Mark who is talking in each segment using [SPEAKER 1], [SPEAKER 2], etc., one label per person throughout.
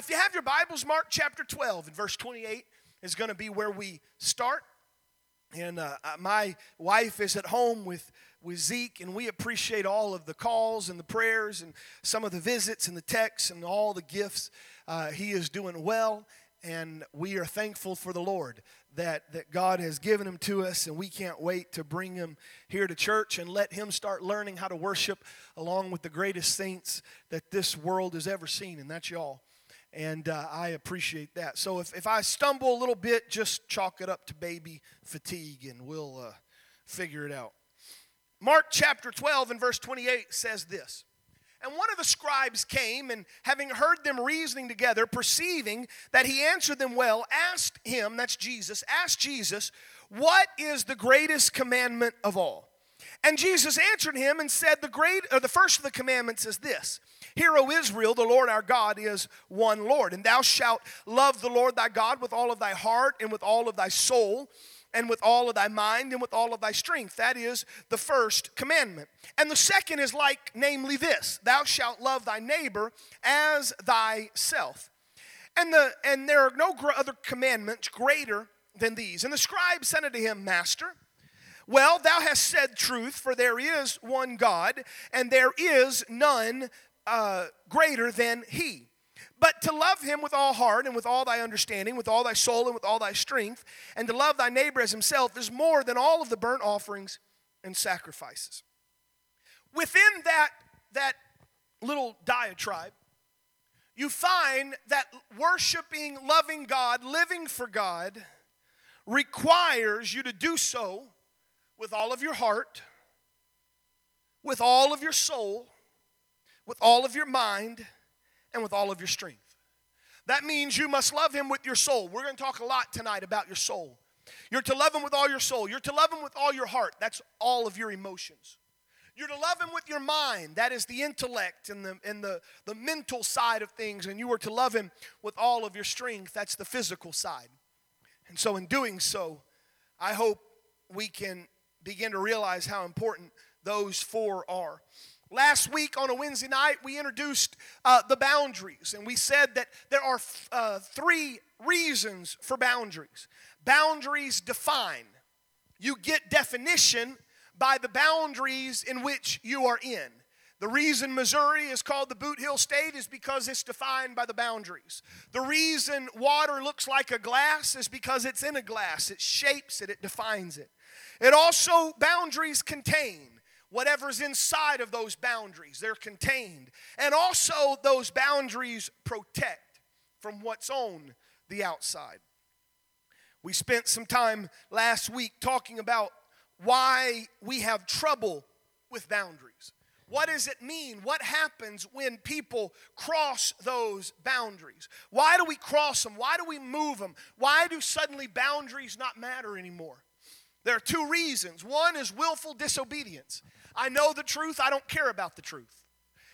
[SPEAKER 1] if you have your Bibles, Mark chapter 12 and verse 28 is going to be where we start. And uh, uh, my wife is at home with, with Zeke, and we appreciate all of the calls and the prayers and some of the visits and the texts and all the gifts. Uh, he is doing well, and we are thankful for the Lord that, that God has given him to us, and we can't wait to bring him here to church and let him start learning how to worship along with the greatest saints that this world has ever seen, and that's y'all. And uh, I appreciate that. So if, if I stumble a little bit, just chalk it up to baby fatigue, and we'll uh, figure it out. Mark chapter 12 and verse 28 says this. And one of the scribes came, and having heard them reasoning together, perceiving that he answered them well, asked him, that's Jesus, asked Jesus, What is the greatest commandment of all? And Jesus answered him and said, The great or the first of the commandments is this. Hear, O Israel, the Lord our God is one Lord, and thou shalt love the Lord thy God with all of thy heart and with all of thy soul and with all of thy mind and with all of thy strength. That is the first commandment. And the second is like, namely, this Thou shalt love thy neighbor as thyself. And, the, and there are no other commandments greater than these. And the scribe said unto him, Master, well, thou hast said truth, for there is one God, and there is none uh, greater than he. But to love him with all heart and with all thy understanding, with all thy soul and with all thy strength, and to love thy neighbor as himself is more than all of the burnt offerings and sacrifices. Within that, that little diatribe, you find that worshiping, loving God, living for God, requires you to do so with all of your heart, with all of your soul, with all of your mind and with all of your strength. That means you must love him with your soul. We're going to talk a lot tonight about your soul. You're to love him with all your soul. You're to love him with all your heart. That's all of your emotions. You're to love him with your mind. That is the intellect and the, and the, the mental side of things. And you are to love him with all of your strength. That's the physical side. And so, in doing so, I hope we can begin to realize how important those four are. Last week on a Wednesday night, we introduced uh, the boundaries, and we said that there are uh, three reasons for boundaries. Boundaries define, you get definition by the boundaries in which you are in. The reason Missouri is called the Bootheel State is because it's defined by the boundaries. The reason water looks like a glass is because it's in a glass. It shapes it, it defines it. It also, boundaries contain whatever's inside of those boundaries. They're contained. And also, those boundaries protect from what's on the outside. We spent some time last week talking about why we have trouble with boundaries. What does it mean? What happens when people cross those boundaries? Why do we cross them? Why do we move them? Why do suddenly boundaries not matter anymore? There are two reasons. One is willful disobedience. I know the truth, I don't care about the truth.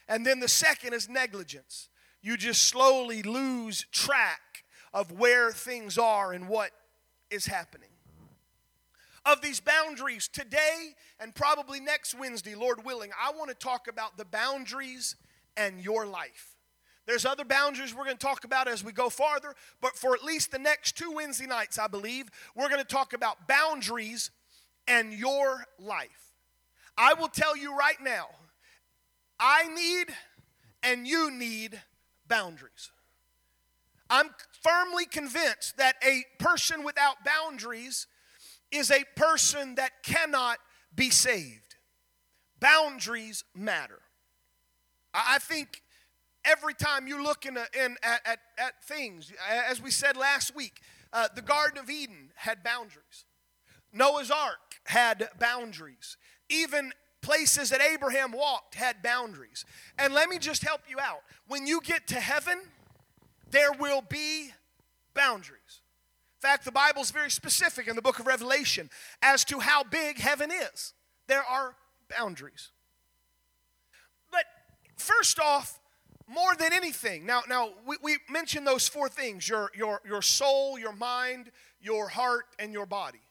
[SPEAKER 1] And then the second is negligence. You just slowly lose track of where things are and what is happening. Of these boundaries, today and probably next Wednesday, Lord willing, I want to talk about the boundaries and your life. There's other boundaries we're going to talk about as we go farther, but for at least the next two Wednesday nights, I believe, we're going to talk about boundaries and your life. I will tell you right now, I need and you need boundaries. I'm firmly convinced that a person without boundaries is a person that cannot be saved. Boundaries matter. I think every time you look in, a, in at, at, at, things, as we said last week, uh, the Garden of Eden had boundaries. Noah's Ark had boundaries. Even places that Abraham walked had boundaries. And let me just help you out. When you get to heaven, there will be boundaries. Fact, the Bible is very specific in the book of Revelation as to how big heaven is. There are boundaries. But first off, more than anything, now, now we, we mentioned those four things your, your, your soul, your mind, your heart, and your body.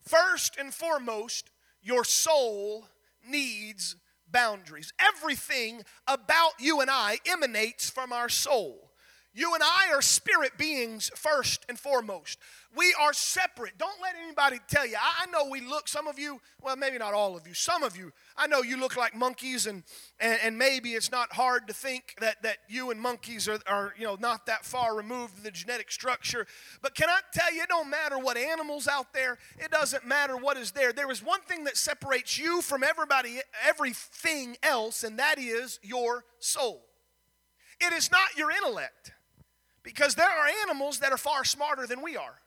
[SPEAKER 1] First and foremost, your soul needs boundaries. Everything about you and I emanates from our soul. You and I are spirit beings first and foremost. We are separate. Don't let anybody tell you. I, know we look, some of you, well, maybe not all of you, some of you, I know you look like monkeys, and, and, and maybe it's not hard to think that, that you and monkeys are, are, you know, not that far removed in the genetic structure. But can I tell you, it don't matter what animals out there, it doesn't matter what is there. There is one thing that separates you from everybody, everything else, and that is your soul. It is not your intellect. Because there are animals that are far smarter than we are.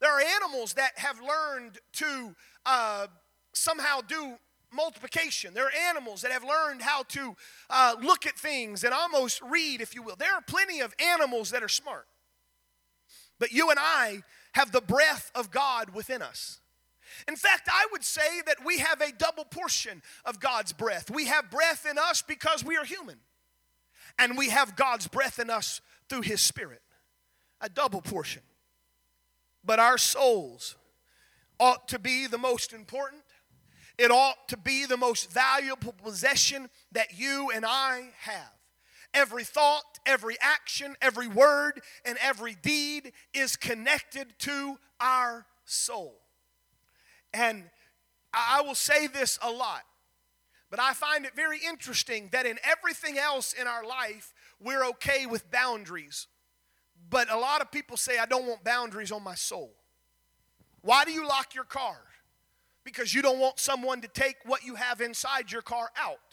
[SPEAKER 1] There are animals that have learned to uh, somehow do multiplication. There are animals that have learned how to uh, look at things and almost read, if you will. There are plenty of animals that are smart. But you and I have the breath of God within us. In fact, I would say that we have a double portion of God's breath. We have breath in us because we are human, and we have God's breath in us through His Spirit. A double portion. But our souls ought to be the most important. It ought to be the most valuable possession that you and I have. Every thought, every action, every word, and every deed is connected to our soul. And I will say this a lot, but I find it very interesting that in everything else in our life, we're okay with boundaries. But a lot of people say, I don't want boundaries on my soul. Why do you lock your car? Because you don't want someone to take what you have inside your car out.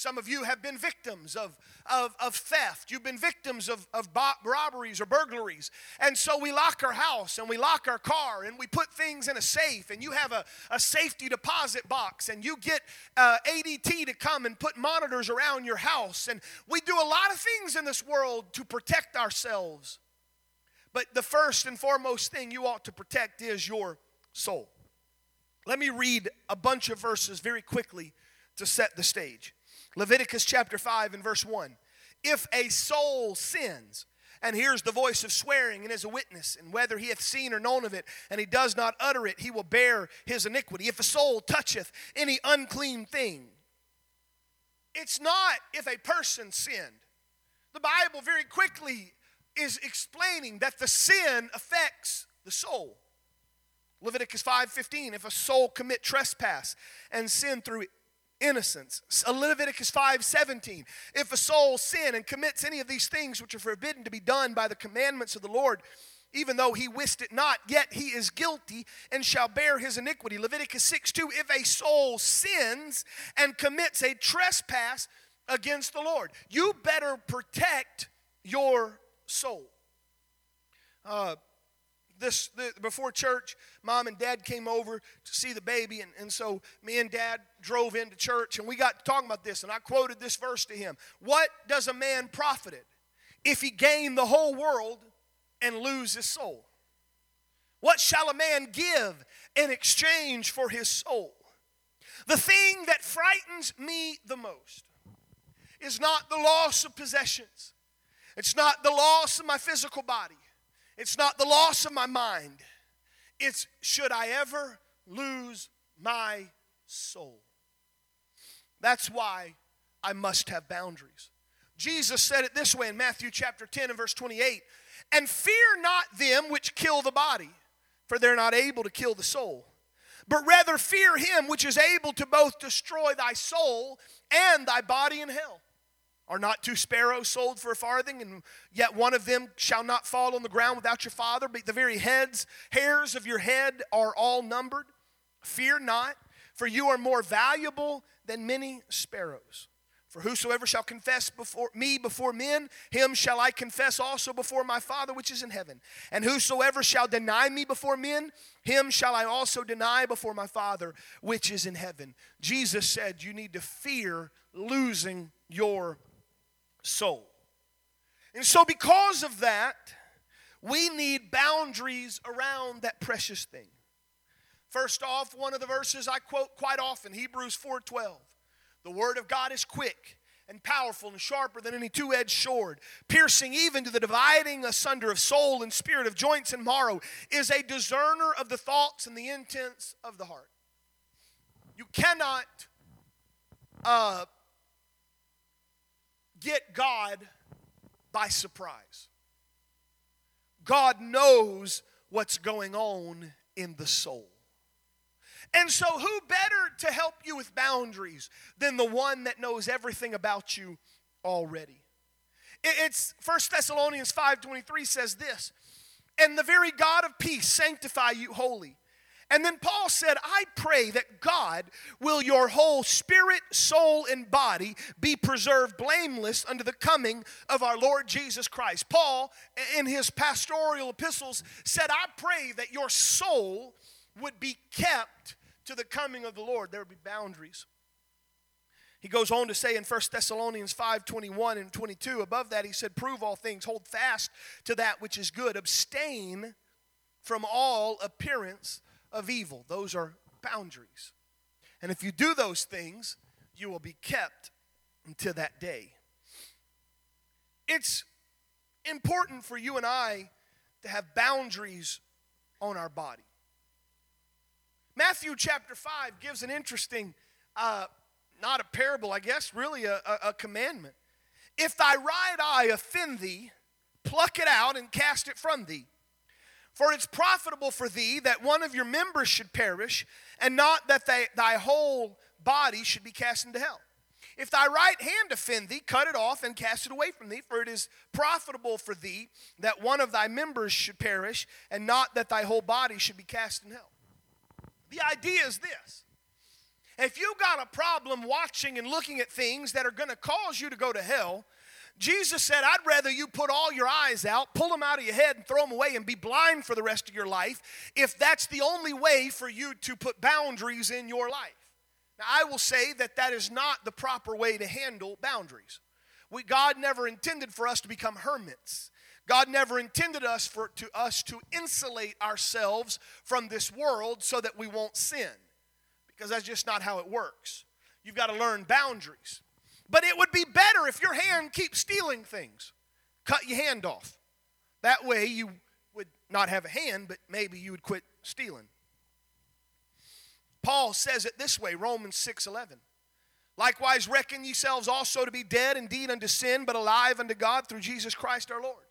[SPEAKER 1] Some of you have been victims of, of, of theft. You've been victims of, of robberies or burglaries. And so we lock our house and we lock our car and we put things in a safe. And you have a, a safety deposit box and you get uh, ADT to come and put monitors around your house. And we do a lot of things in this world to protect ourselves. But the first and foremost thing you ought to protect is your soul. Let me read a bunch of verses very quickly to set the stage. Leviticus chapter 5 and verse 1. If a soul sins, and hears the voice of swearing and is a witness, and whether he hath seen or known of it, and he does not utter it, he will bear his iniquity. If a soul toucheth any unclean thing, it's not if a person sinned. The Bible very quickly is explaining that the sin affects the soul. Leviticus 5:15 if a soul commit trespass and sin through innocence. Leviticus 5 17. If a soul sin and commits any of these things which are forbidden to be done by the commandments of the Lord, even though he wist it not, yet he is guilty and shall bear his iniquity. Leviticus 6 2. If a soul sins and commits a trespass against the Lord, you better protect your soul. Uh, this the, before church mom and dad came over to see the baby and, and so me and dad drove into church and we got talking about this and i quoted this verse to him. What does a man profit it if he gain the whole world and lose his soul? What shall a man give in exchange for his soul? The thing that frightens me the most is not the loss of possessions. It's not the loss of my physical body it's not the loss of my mind. It's should I ever lose my soul? That's why I must have boundaries. Jesus said it this way in Matthew chapter 10 and verse 28 And fear not them which kill the body, for they're not able to kill the soul, but rather fear him which is able to both destroy thy soul and thy body in hell. Are not two sparrows sold for a farthing, and yet one of them shall not fall on the ground without your father? But the very heads, hairs of your head are all numbered. Fear not, for you are more valuable than many sparrows. For whosoever shall confess before me before men, him shall I confess also before my Father which is in heaven. And whosoever shall deny me before men, him shall I also deny before my Father which is in heaven. Jesus said you need to fear losing your soul. And so, because of that, we need boundaries around that precious thing. First off, one of the verses I quote quite often, Hebrews 4:12. The word of God is quick and powerful and sharper than any two-edged sword, piercing even to the dividing asunder of soul and spirit of joints and marrow, is a discerner of the thoughts and the intents of the heart. You cannot uh, get God by surprise. God knows what's going on in the soul. And so, who better to help you with boundaries than the one that knows everything about you already? It's 1 Thessalonians 5:23 says this, "And the very God of peace sanctify you wholly." And then Paul said, I pray that God will your whole spirit, soul, and body be preserved blameless under the coming of our Lord Jesus Christ. Paul, in his pastoral epistles, said, I pray that your soul would be kept to the coming of the Lord. There would be boundaries. He goes on to say in 1 Thessalonians 5 21 and 22, above that, he said, Prove all things, hold fast to that which is good, abstain from all appearance of evil. Those are boundaries. And if you do those things, you will be kept until that day. It's important for you and I to have boundaries on our body. Matthew chapter 5 gives an interesting, uh, not a parable, I guess, really a, a, a commandment. If thy right eye offend thee, pluck it out and cast it from thee. For it's profitable for thee that one of your members should perish, and not that they, thy whole body should be cast into hell. If thy right hand offend thee, cut it off and cast it away from thee, for it is profitable for thee that one of thy members should perish, and not that thy whole body should be cast in hell. The idea is this if you've got a problem watching and looking at things that are going to cause you to go to hell, Jesus said, I'd rather you put all your eyes out, pull them out of your head, and throw them away and be blind for the rest of your life if that's the only way for you to put boundaries in your life. Now, I will say that that is not the proper way to handle boundaries. We, God never intended for us to become hermits. God never intended us for to us to insulate ourselves from this world so that we won't sin. Because that's just not how it works. You've got to learn boundaries. But it would be better if your hand keeps stealing things. Cut your hand off. That way you would not have a hand, but maybe you would quit stealing. Paul says it this way, Romans 6:11. Likewise reckon yourselves also to be dead indeed unto sin, but alive unto God through Jesus Christ our Lord.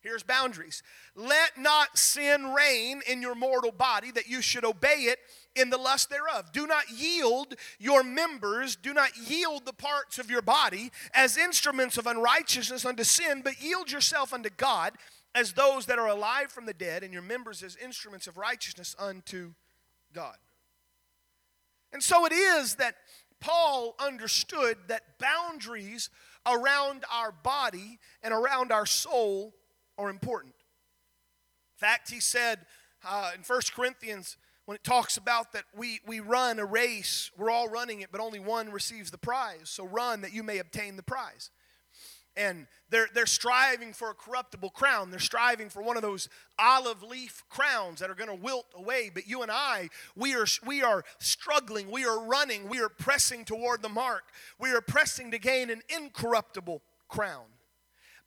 [SPEAKER 1] Here's boundaries. Let not sin reign in your mortal body that you should obey it in the lust thereof. Do not yield your members, do not yield the parts of your body as instruments of unrighteousness unto sin, but yield yourself unto God as those that are alive from the dead, and your members as instruments of righteousness unto God. And so it is that Paul understood that boundaries around our body and around our soul are important. In fact, he said uh, in 1 Corinthians, when it talks about that we, we run a race, we're all running it, but only one receives the prize. So run that you may obtain the prize. And they're, they're striving for a corruptible crown. They're striving for one of those olive leaf crowns that are going to wilt away. But you and I, we are, we are struggling. We are running. We are pressing toward the mark. We are pressing to gain an incorruptible crown.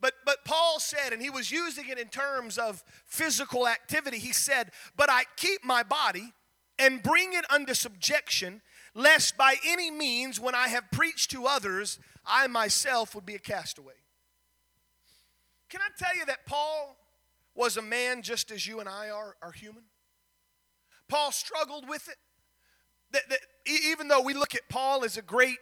[SPEAKER 1] But, but Paul said, and he was using it in terms of physical activity, he said, But I keep my body and bring it under subjection, lest by any means, when I have preached to others, I myself would be a castaway. Can I tell you that Paul was a man just as you and I are, are human? Paul struggled with it. That, that, even though we look at Paul as a great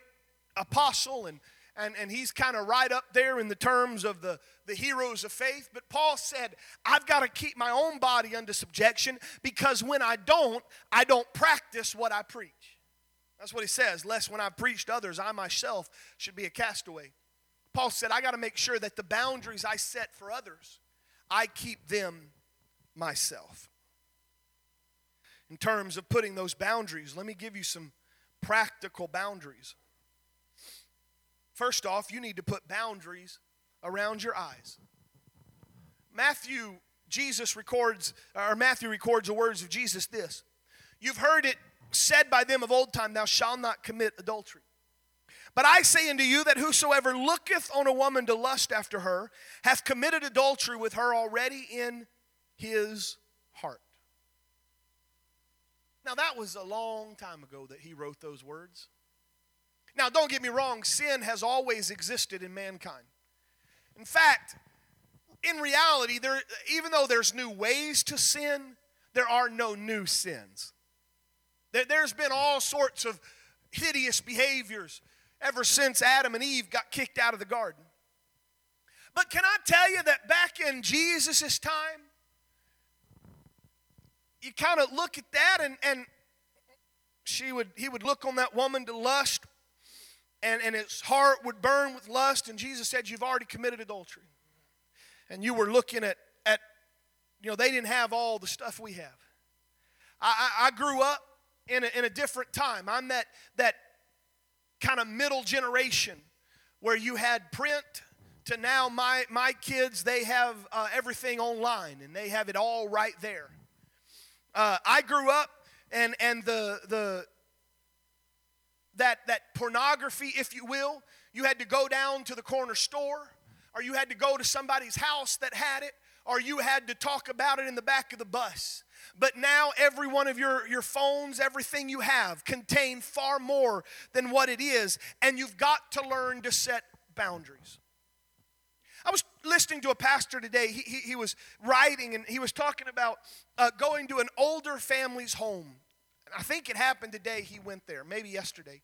[SPEAKER 1] apostle and and, and he's kind of right up there in the terms of the, the heroes of faith. But Paul said, I've got to keep my own body under subjection because when I don't, I don't practice what I preach. That's what he says, lest when I preached others, I myself should be a castaway. Paul said, I got to make sure that the boundaries I set for others, I keep them myself. In terms of putting those boundaries, let me give you some practical boundaries. First off, you need to put boundaries around your eyes. Matthew, Jesus records, or Matthew records the words of Jesus this You've heard it said by them of old time, Thou shalt not commit adultery. But I say unto you that whosoever looketh on a woman to lust after her hath committed adultery with her already in his heart. Now, that was a long time ago that he wrote those words. Now, don't get me wrong, sin has always existed in mankind. In fact, in reality, there, even though there's new ways to sin, there are no new sins. There, there's been all sorts of hideous behaviors ever since Adam and Eve got kicked out of the garden. But can I tell you that back in Jesus' time, you kind of look at that and, and she would he would look on that woman to lust and, and his heart would burn with lust and jesus said you've already committed adultery. And you were looking at, at you know they didn't have all the stuff we have. I, I, I grew up in a, in a different time. I'm that that kind of middle generation where you had print to now my my kids they have uh, everything online and they have it all right there. Uh, i grew up and and the the that that pornography if you will you had to go down to the corner store or you had to go to somebody's house that had it or you had to talk about it in the back of the bus but now every one of your, your phones everything you have contain far more than what it is and you've got to learn to set boundaries I was listening to a pastor today. He, he, he was writing and he was talking about uh, going to an older family's home. I think it happened today he went there, maybe yesterday.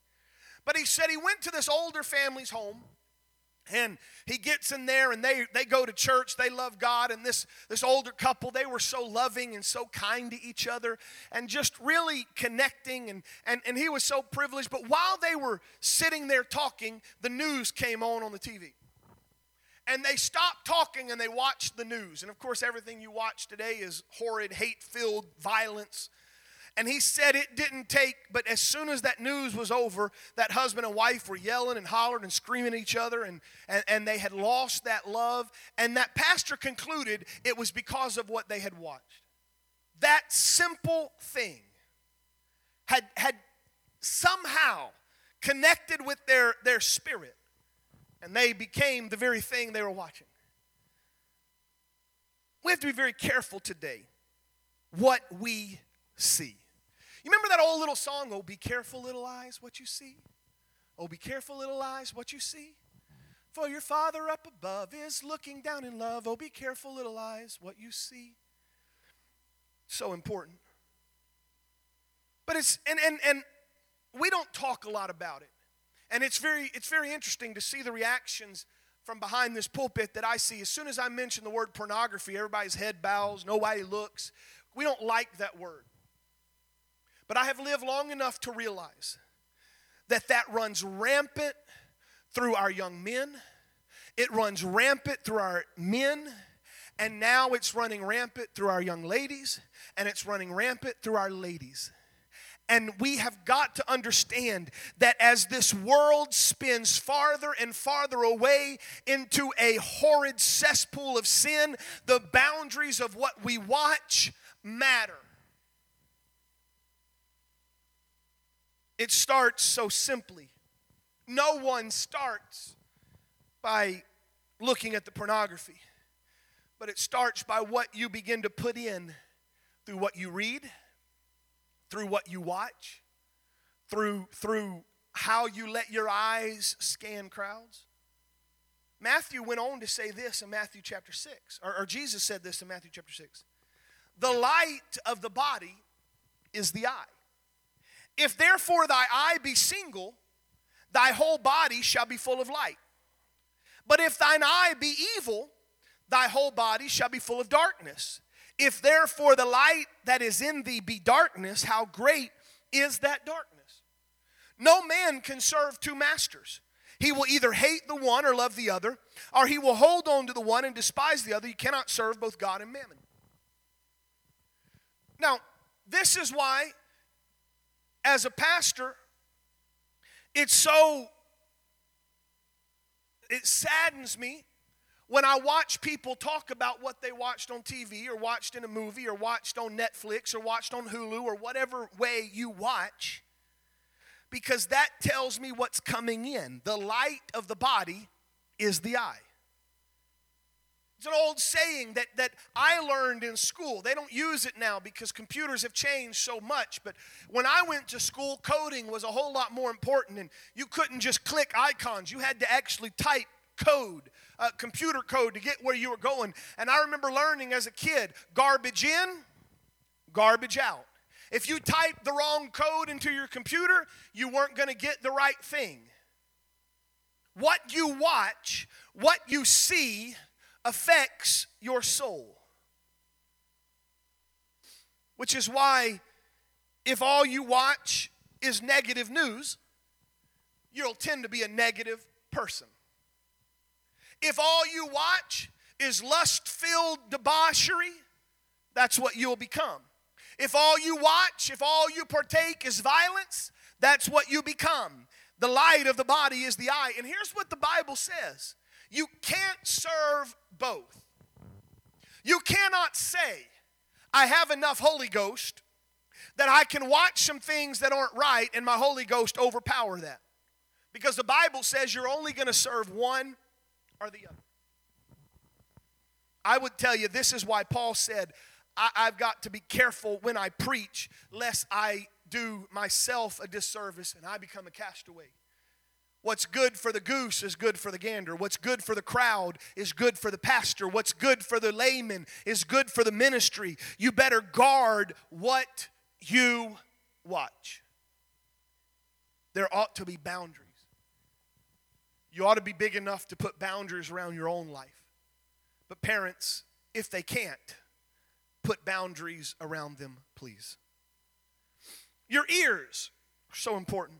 [SPEAKER 1] But he said he went to this older family's home and he gets in there and they, they go to church they love god and this, this older couple they were so loving and so kind to each other and just really connecting and, and, and he was so privileged but while they were sitting there talking the news came on on the tv and they stopped talking and they watched the news. And of course, everything you watch today is horrid, hate filled violence. And he said it didn't take, but as soon as that news was over, that husband and wife were yelling and hollering and screaming at each other, and, and, and they had lost that love. And that pastor concluded it was because of what they had watched. That simple thing had, had somehow connected with their, their spirit and they became the very thing they were watching. We have to be very careful today what we see. You remember that old little song, Oh, be careful, little eyes, what you see? Oh, be careful, little eyes, what you see? For your Father up above is looking down in love. Oh, be careful, little eyes, what you see. So important. But it's, and, and, and we don't talk a lot about it. And it's very, it's very interesting to see the reactions from behind this pulpit that I see. As soon as I mention the word pornography, everybody's head bows, nobody looks. We don't like that word. But I have lived long enough to realize that that runs rampant through our young men, it runs rampant through our men, and now it's running rampant through our young ladies, and it's running rampant through our ladies. And we have got to understand that as this world spins farther and farther away into a horrid cesspool of sin, the boundaries of what we watch matter. It starts so simply. No one starts by looking at the pornography, but it starts by what you begin to put in through what you read through what you watch, through, through how you let your eyes scan crowds. Matthew went on to say this in Matthew chapter 6, or, or Jesus said this in Matthew chapter 6. The light of the body is the eye. If therefore thy eye be single, thy whole body shall be full of light. But if thine eye be evil, thy whole body shall be full of darkness. If therefore the light that is in thee be darkness, how great is that darkness? No man can serve two masters. He will either hate the one or love the other, or he will hold on to the one and despise the other. You cannot serve both God and mammon. Now, this is why, as a pastor, it's so, it saddens me when I watch people talk about what they watched on TV or watched in a movie or watched on Netflix or watched on Hulu or whatever way you watch, because that tells me what's coming in. The light of the body is the eye. It's an old saying that, that I learned in school. They don't use it now because computers have changed so much. But when I went to school, coding was a whole lot more important. And you couldn't just click icons, you had to actually type code uh, computer code to get where you were going. And I remember learning as a kid garbage in, garbage out. If you typed the wrong code into your computer, you weren't going to get the right thing. What you watch, what you see, affects your soul. Which is why, if all you watch is negative news, you'll tend to be a negative person. If all you watch is lust filled debauchery, that's what you'll become. If all you watch, if all you partake is violence, that's what you become. The light of the body is the eye. And here's what the Bible says you can't serve both. You cannot say, I have enough Holy Ghost that I can watch some things that aren't right and my Holy Ghost overpower that. Because the Bible says you're only going to serve one or the other. I would tell you this is why Paul said, I, have got to be careful when I preach, lest I do myself a disservice and I become a castaway. What's good for the goose is good for the gander. What's good for the crowd is good for the pastor. What's good for the layman is good for the ministry. You better guard what you watch. There ought to be boundaries. You ought to be big enough to put boundaries around your own life. But parents, if they can't, put boundaries around them, please. Your ears are so important.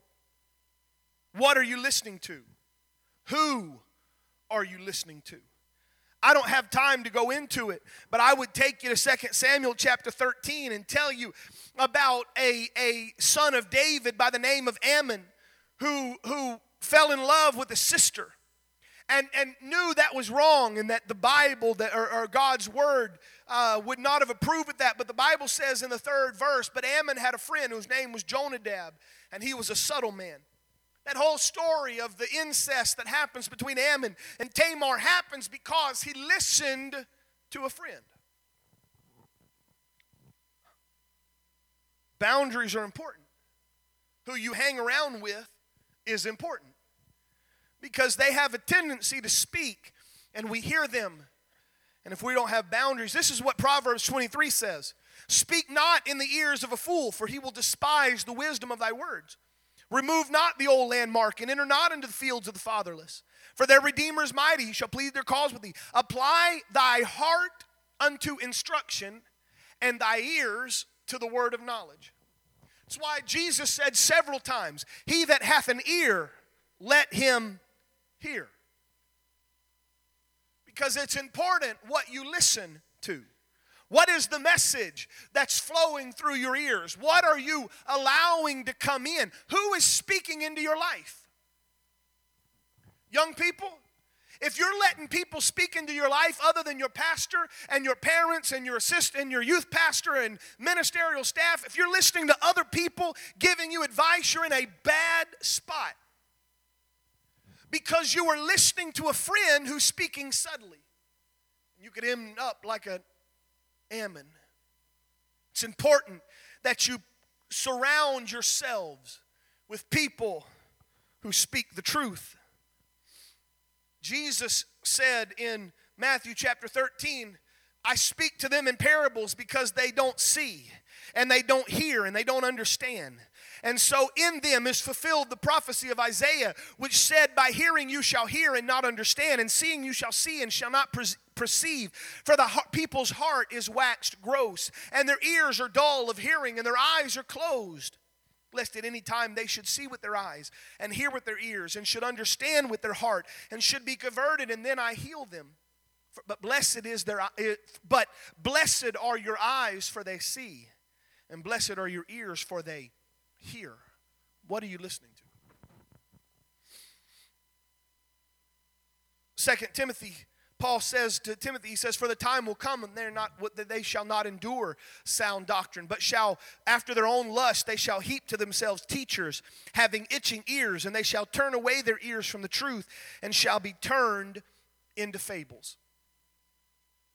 [SPEAKER 1] What are you listening to? Who are you listening to? I don't have time to go into it, but I would take you to 2 Samuel chapter 13 and tell you about a, a son of David by the name of Amnon who, who fell in love with a sister and, and knew that was wrong and that the Bible that, or, or God's word uh, would not have approved of that. But the Bible says in the third verse, but Amnon had a friend whose name was Jonadab, and he was a subtle man. That whole story of the incest that happens between Amnon and Tamar happens because he listened to a friend. Boundaries are important. Who you hang around with is important because they have a tendency to speak and we hear them. And if we don't have boundaries, this is what Proverbs 23 says Speak not in the ears of a fool, for he will despise the wisdom of thy words. Remove not the old landmark, and enter not into the fields of the fatherless. For their Redeemer is mighty, he shall plead their cause with thee. Apply thy heart unto instruction, and thy ears to the word of knowledge. That's why Jesus said several times, He that hath an ear, let him hear. Because it's important what you listen to. What is the message that's flowing through your ears? What are you allowing to come in? Who is speaking into your life? Young people, if you're letting people speak into your life other than your pastor and your parents and your assistant and your youth pastor and ministerial staff, if you're listening to other people giving you advice, you're in a bad spot. Because you are listening to a friend who's speaking subtly. You could end up like a Amnon. It's important that you surround yourselves with people who speak the truth. Jesus said in Matthew chapter 13, I speak to them in parables because they don't see and they don't hear and they don't understand. And so in them is fulfilled the prophecy of Isaiah, which said, By hearing you shall hear and not understand, and seeing you shall see and shall not perceive. For the people's heart is waxed gross, and their ears are dull of hearing, and their eyes are closed. Lest at any time they should see with their eyes, and hear with their ears, and should understand with their heart, and should be converted, and then I heal them. But blessed is their eh, but blessed are your eyes, for they see, and blessed are your ears, for they hear? What are you listening to? Second Timothy, Paul says to Timothy, he says, For the time will come and they're not they shall not endure sound doctrine, but shall after their own lust they shall heap to themselves teachers, having itching ears, and they shall turn away their ears from the truth, and shall be turned into fables.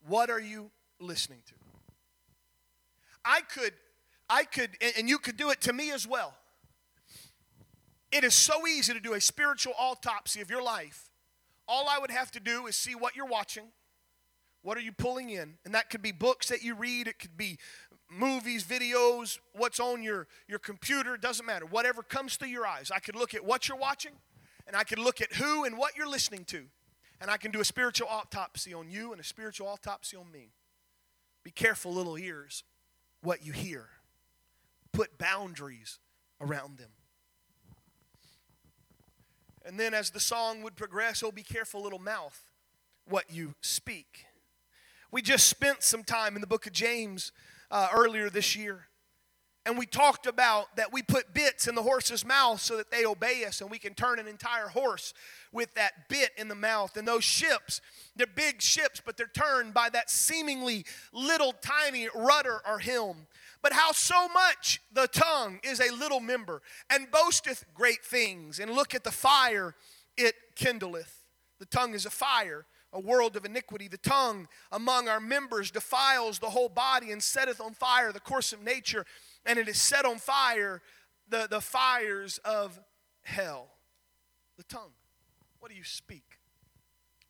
[SPEAKER 1] What are you listening to? I could I could, and you could do it to me as well. It is so easy to do a spiritual autopsy of your life all I would have to do is see what you're watching. What are you pulling in? And that could be books that you read, it could be movies, videos, what's on your, your computer, doesn't matter. Whatever comes through your eyes. I could look at what you're watching, and I could look at who and what you're listening to. And I can do a spiritual autopsy on you and a spiritual autopsy on me. Be careful, little ears, what you hear. Put boundaries around them. And then as the song would progress, oh, be careful, little mouth, what you speak. We just spent some time in the book of James uh, earlier this year. And we talked about that we put bits in the horse's mouth so that they obey us and we can turn an entire horse with that bit in the mouth. And those ships, they're big ships, but they're turned by that seemingly little tiny rudder or helm. But how so much the tongue is a little member and boasteth great things. And look at the fire it kindleth. The tongue is a fire, a world of iniquity. The tongue among our members defiles the whole body and setteth on fire the course of nature, and it is set on fire the, the fires of hell. The tongue. What do you speak?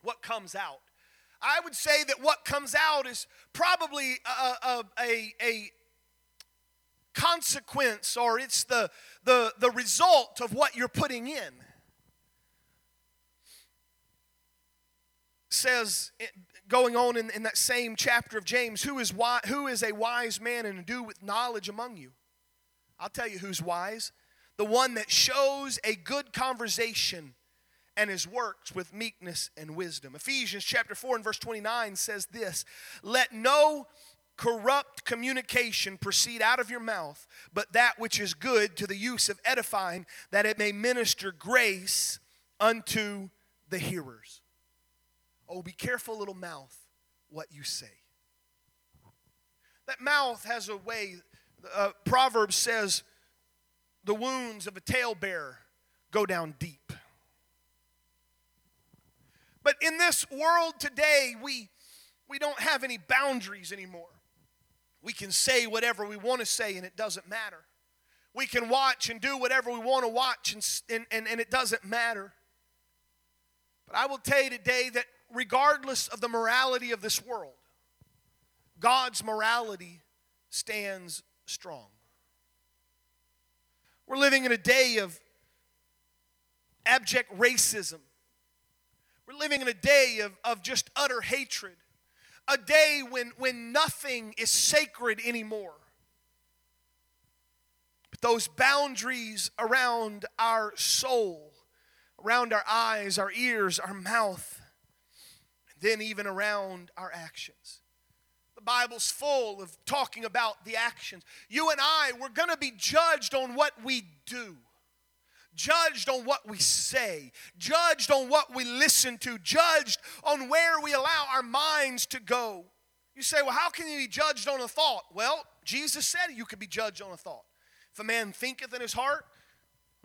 [SPEAKER 1] What comes out? I would say that what comes out is probably a, a, a, consequence or it's the, the, the result of what you're putting in. Says, eh, going on in, in that same chapter of James, who is, wise, who is a wise man and do with knowledge among you? I'll tell you who's wise. The one that shows a good conversation and his works with meekness and wisdom. Ephesians chapter 4 and verse 29 says this Let no corrupt communication proceed out of your mouth, but that which is good to the use of edifying, that it may minister grace unto the hearers. Oh, be careful, little mouth, what you say. That mouth has a way, uh, Proverbs says, the wounds of a talebearer go down deep. But in this world today, we, we don't have any boundaries anymore. We can say whatever we want to say and it doesn't matter. We can watch and do whatever we want to watch and, and, and, it doesn't matter. But I will tell you today that regardless of the morality of this world, God's morality stands strong. We're living in a day of abject racism. We're living in a day of, of just utter hatred a day when, when nothing is sacred anymore. But those boundaries around our soul, around our eyes, our ears, our mouth, and then even around our actions. The Bible's full of talking about the actions. You and I, we're going to be judged on what we do judged on what we say, judged on what we listen to, judged on where we allow our minds to go. You say, well, how can you be judged on a thought? Well, Jesus said you could be judged on a thought. If a man thinketh in his heart,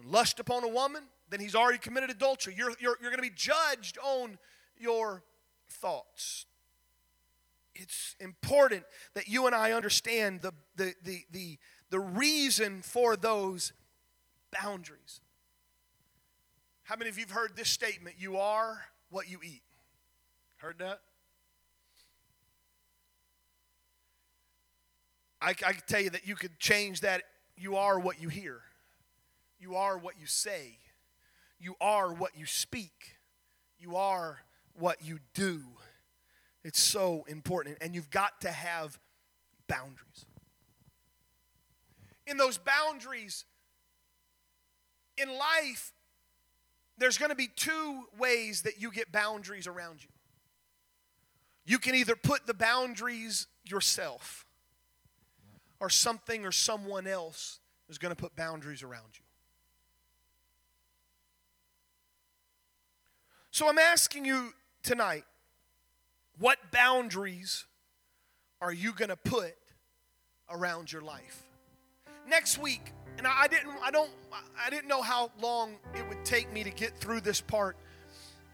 [SPEAKER 1] lust upon a woman, then he's already committed adultery. You're, you're, you're going to be judged on your thoughts. It's important that you and I understand the, the, the, the, the reason for those boundaries. How many of you have heard this statement? You are what you eat. Heard that? I, I can tell you that you could change that. You are what you hear. You are what you say. You are what you speak. You are what you do. It's so important. And you've got to have boundaries. In those boundaries, in life, there's going to be two ways that you get boundaries around you. You can either put the boundaries yourself, or something or someone else is going to put boundaries around you. So I'm asking you tonight what boundaries are you going to put around your life? Next week, and I didn't, I don't, I didn't know how long it would take me to get through this part.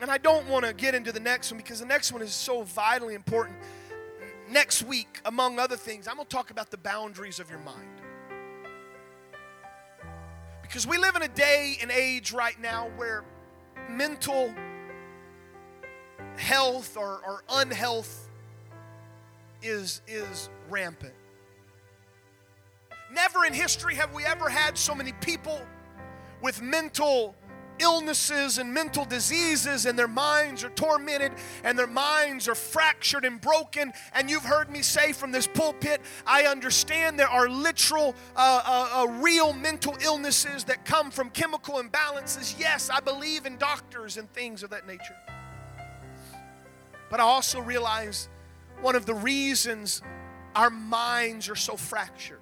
[SPEAKER 1] And I don't want to get into the next one because the next one is so vitally important. Next week, among other things, I'm going to talk about the boundaries of your mind. Because we live in a day and age right now where mental health or, or unhealth is, is rampant. Never in history have we ever had so many people with mental illnesses and mental diseases, and their minds are tormented and their minds are fractured and broken. And you've heard me say from this pulpit, I understand there are literal, uh, uh, uh, real mental illnesses that come from chemical imbalances. Yes, I believe in doctors and things of that nature. But I also realize one of the reasons our minds are so fractured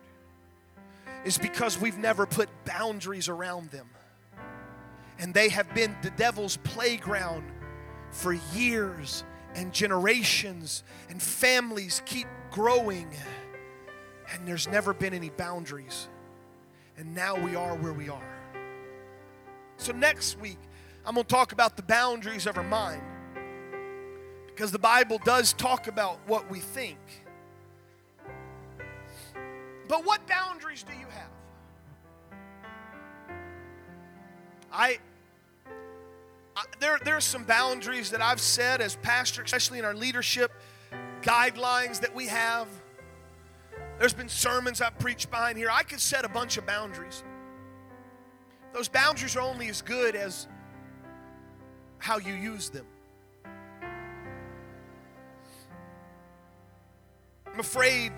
[SPEAKER 1] is because we've never put boundaries around them. And they have been the devil's playground for years and generations, and families keep growing, and there's never been any boundaries. And now we are where we are. So, next week, I'm going to talk about the boundaries of our mind because the Bible does talk about what we think. But what boundaries do you have? I, I there there's some boundaries that I've set as pastor, especially in our leadership guidelines that we have. There's been sermons I've preached behind here. I could set a bunch of boundaries. Those boundaries are only as good as how you use them. I'm afraid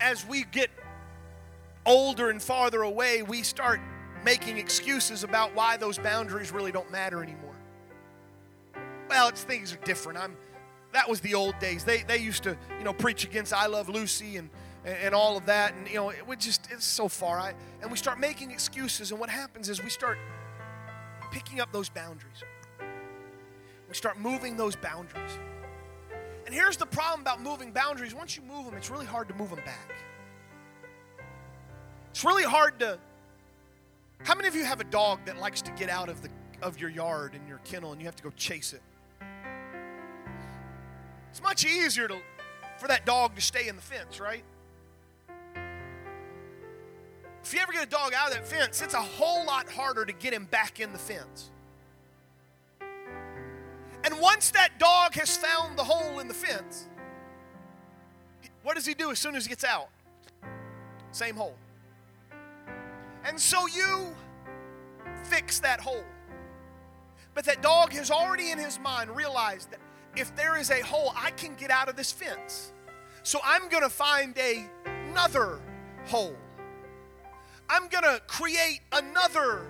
[SPEAKER 1] as we get older and farther away, we start making excuses about why those boundaries really don't matter anymore. Well, it's things are different. I'm that was the old days. They they used to, you know, preach against I love Lucy and and, all of that and you know, it would just it's so far. I and we start making excuses and what happens is we start picking up those boundaries. We start moving those boundaries. And here's the problem about moving boundaries once you move them, it's really hard to move them back. It's really hard to. How many of you have a dog that likes to get out of, the, of your yard and your kennel and you have to go chase it? It's much easier to, for that dog to stay in the fence, right? If you ever get a dog out of that fence, it's a whole lot harder to get him back in the fence. And once that dog has found the hole in the fence, what does he do as soon as he gets out? Same hole. And so you fix that hole. But that dog has already in his mind realized that if there is a hole, I can get out of this fence. So I'm going to find a, another hole. I'm going to create another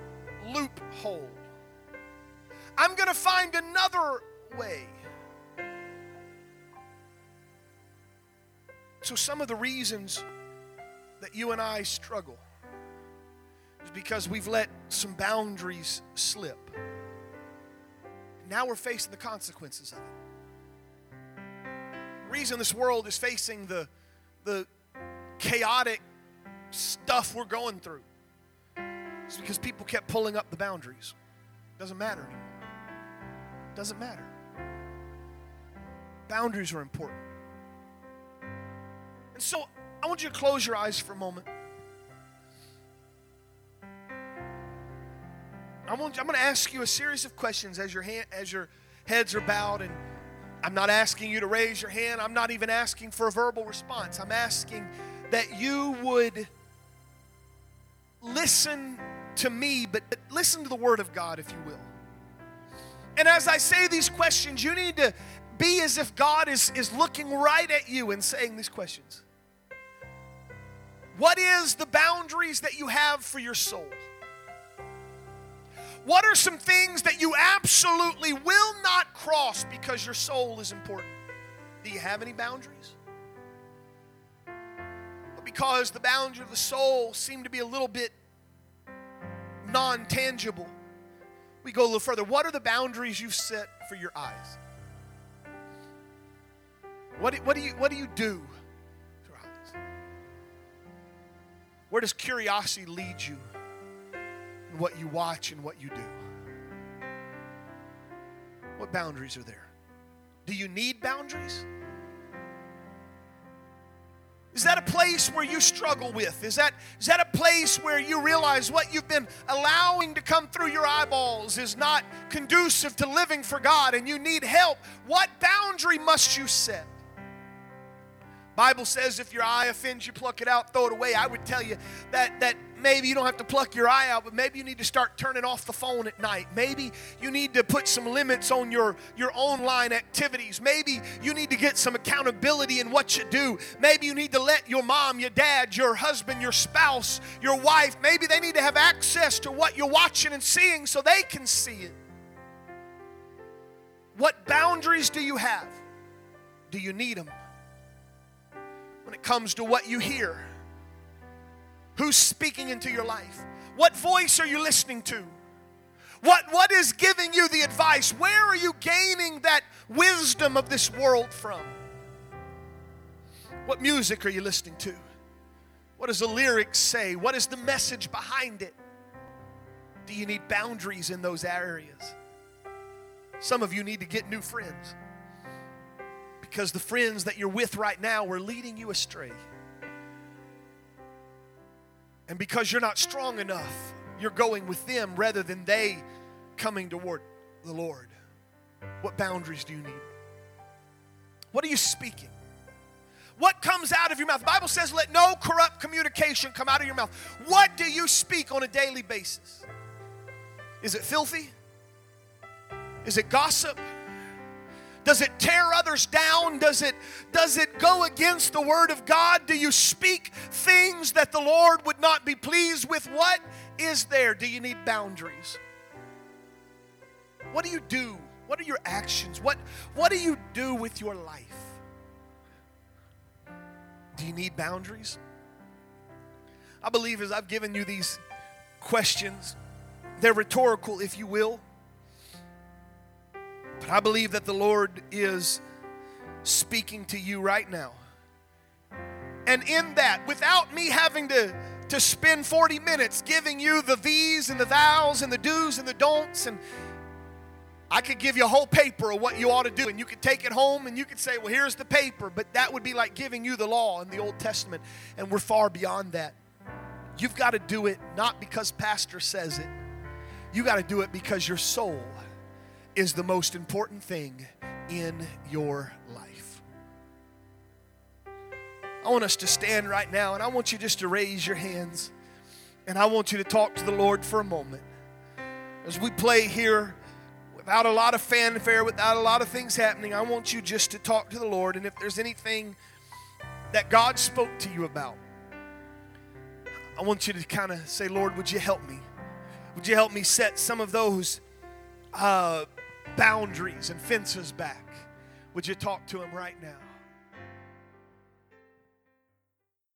[SPEAKER 1] loophole. I'm going to find another way. So, some of the reasons that you and I struggle is because we've let some boundaries slip. Now we're facing the consequences of it. The reason this world is facing the, the chaotic stuff we're going through is because people kept pulling up the boundaries. Doesn't matter anymore. Doesn't matter. Boundaries are important. And so I want you to close your eyes for a moment. I want, I'm going to ask you a series of questions as your, hand, as your heads are bowed. And I'm not asking you to raise your hand. I'm not even asking for a verbal response. I'm asking that you would listen to me, but listen to the Word of God, if you will. And as I say these questions, you need to be as if God is, is looking right at you and saying these questions. What is the boundaries that you have for your soul? What are some things that you absolutely will not cross because your soul is important? Do you have any boundaries? But because the boundaries of the soul seem to be a little bit non tangible we go a little further. What are the boundaries you've set for your eyes? What do, what do, you, what do you do Where does curiosity lead you in what you watch and what you do? What boundaries are there? Do you need boundaries? Is that a place where you struggle with? Is that, is that a place where you realize what you've been allowing to come through your eyeballs is not conducive to living for God and you need help? What boundary must you set? Bible says if your eye offends you, pluck it out, throw it away. I would tell you that that maybe you don't have to pluck your eye out, but maybe you need to start turning off the phone at night. Maybe you need to put some limits on your, your online activities. Maybe you need to get some accountability in what you do. Maybe you need to let your mom, your dad, your husband, your spouse, your wife, maybe they need to have access to what you're watching and seeing so they can see it. What boundaries do you have? Do you need them? When it comes to what you hear. Who's speaking into your life? What voice are you listening to? What, what is giving you the advice? Where are you gaining that wisdom of this world from? What music are you listening to? What does the lyrics say? What is the message behind it? Do you need boundaries in those areas? Some of you need to get new friends because the friends that you're with right now are leading you astray. And because you're not strong enough, you're going with them rather than they coming toward the Lord. What boundaries do you need? What are you speaking? What comes out of your mouth? The Bible says, let no corrupt communication come out of your mouth. What do you speak on a daily basis? Is it filthy? Is it gossip? Does it tear others down? Does it, does it go against the word of God? Do you speak things that the Lord would not be pleased with? What is there? Do you need boundaries? What do you do? What are your actions? What, what do you do with your life? Do you need boundaries? I believe as I've given you these questions, they're rhetorical, if you will. But I believe that the Lord is speaking to you right now. And in that, without me having to, to spend 40 minutes giving you the these and the thous and the do's and the don'ts, and I could give you a whole paper of what you ought to do, and you could take it home and you could say, Well, here's the paper, but that would be like giving you the law in the Old Testament, and we're far beyond that. You've got to do it not because Pastor says it, you got to do it because your soul is the most important thing in your life. I want us to stand right now and I want you just to raise your hands and I want you to talk to the Lord for a moment. As we play here without a lot of fanfare, without a lot of things happening, I want you just to talk to the Lord. And if there's anything that God spoke to you about, I want you to kind of say, Lord, would you help me? Would you help me set some of those uh, boundaries and fences back. Would you talk to him right now?